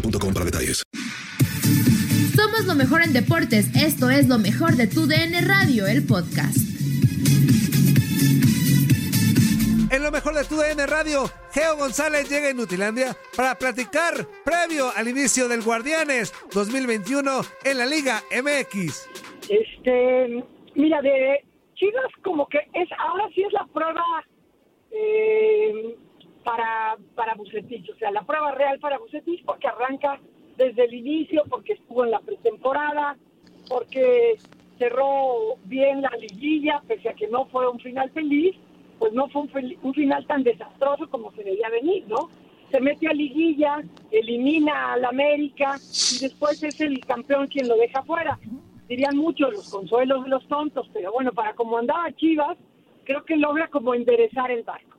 boostmobile.com para detalles. Somos lo mejor en deportes. Esto es lo mejor de tu DN Radio, el podcast. En lo mejor de tu DN Radio, Geo González llega a Nutilandia para platicar previo al inicio del Guardianes 2021 en la Liga MX. Este, mira, de Chivas como que es ahora sí es la prueba eh, para para Bucetich, o sea, la prueba real para Bucetich porque arranca desde el inicio, porque estuvo en la pretemporada, porque cerró bien la liguilla, pese a que no fue un final feliz, pues no fue un, final tan desastroso como se debía venir, ¿no? Se mete a liguilla, elimina al América y después es el campeón quien lo deja fuera. Dirían muchos los consuelos de los tontos, pero bueno, para como andaba Chivas, creo que logra como enderezar el barco.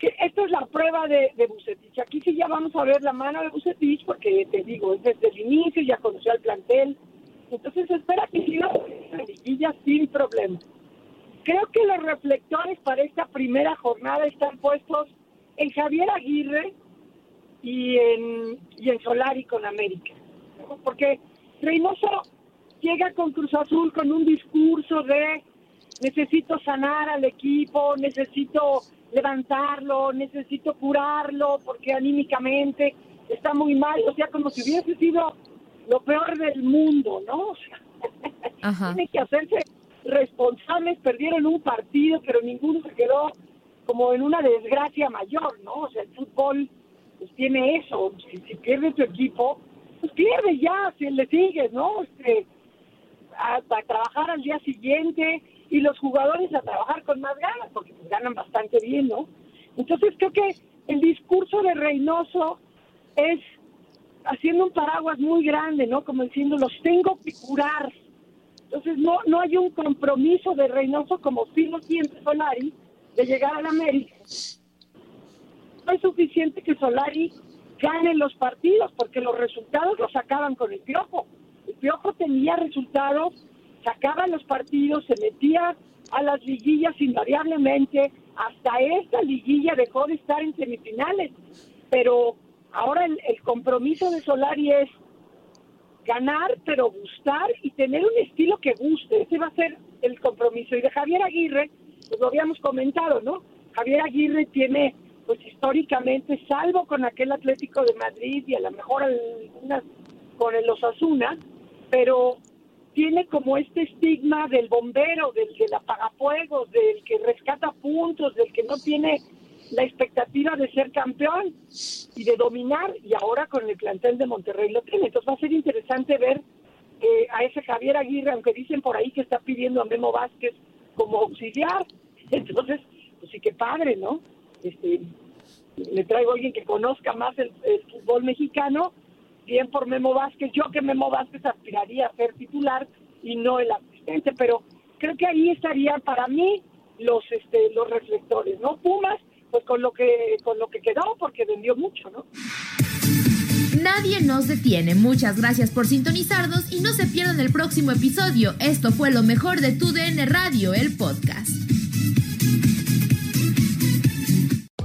Que esta es la prueba de, de Bucetich. Aquí sí ya vamos a ver la mano de Bucetich, porque te digo, es desde el inicio, ya conoció al plantel. Entonces espera que siga la liguilla sin problema. Creo que los reflectores para esta primera jornada están puestos en Javier Aguirre y en, y en Solari con América. Porque Reynoso llega con Cruz Azul con un discurso de necesito sanar al equipo, necesito levantarlo, necesito curarlo porque anímicamente está muy mal, o sea, como si hubiese sido lo peor del mundo, ¿no? O sea, Ajá. tiene que hacerse responsables, perdieron un partido, pero ninguno se quedó como en una desgracia mayor, ¿no? O sea, el fútbol pues tiene eso, si, si pierde tu equipo, pues pierde ya, si le sigues, ¿no? Este, a, a trabajar al día siguiente y los jugadores a trabajar con más ganas, porque pues ganan bastante bien, ¿no? Entonces creo que el discurso de Reynoso es haciendo un paraguas muy grande, ¿no? Como diciendo, los tengo que curar. Entonces no, no hay un compromiso de Reynoso como sí lo siente Solari de llegar a la América. No es suficiente que Solari gane los partidos porque los resultados los sacaban con el Piojo. El Piojo tenía resultados, sacaba los partidos, se metía a las liguillas invariablemente. Hasta esta liguilla dejó de estar en semifinales. Pero ahora el, el compromiso de Solari es ganar, pero gustar y tener un estilo que guste. Ese va a ser el compromiso. Y de Javier Aguirre, pues lo habíamos comentado, ¿no? Javier Aguirre tiene, pues históricamente, salvo con aquel Atlético de Madrid y a lo mejor algunas con el Osasuna, pero tiene como este estigma del bombero, del que apagafuegos, del que rescata puntos, del que no tiene la expectativa de ser campeón y de dominar, y ahora con el plantel de Monterrey lo tiene. Entonces va a ser interesante ver eh, a ese Javier Aguirre, aunque dicen por ahí que está pidiendo a Memo Vázquez como auxiliar. Entonces, pues sí que padre, ¿no? Este, le traigo a alguien que conozca más el fútbol mexicano, bien por Memo Vázquez, yo que Memo Vázquez aspiraría a ser titular y no el asistente, pero creo que ahí estarían para mí los este los reflectores, ¿no? Pumas, pues con lo que con lo que quedó porque vendió mucho, ¿no? Nadie nos detiene. Muchas gracias por sintonizarnos y no se pierdan el próximo episodio. Esto fue lo mejor de tu DN Radio, el podcast.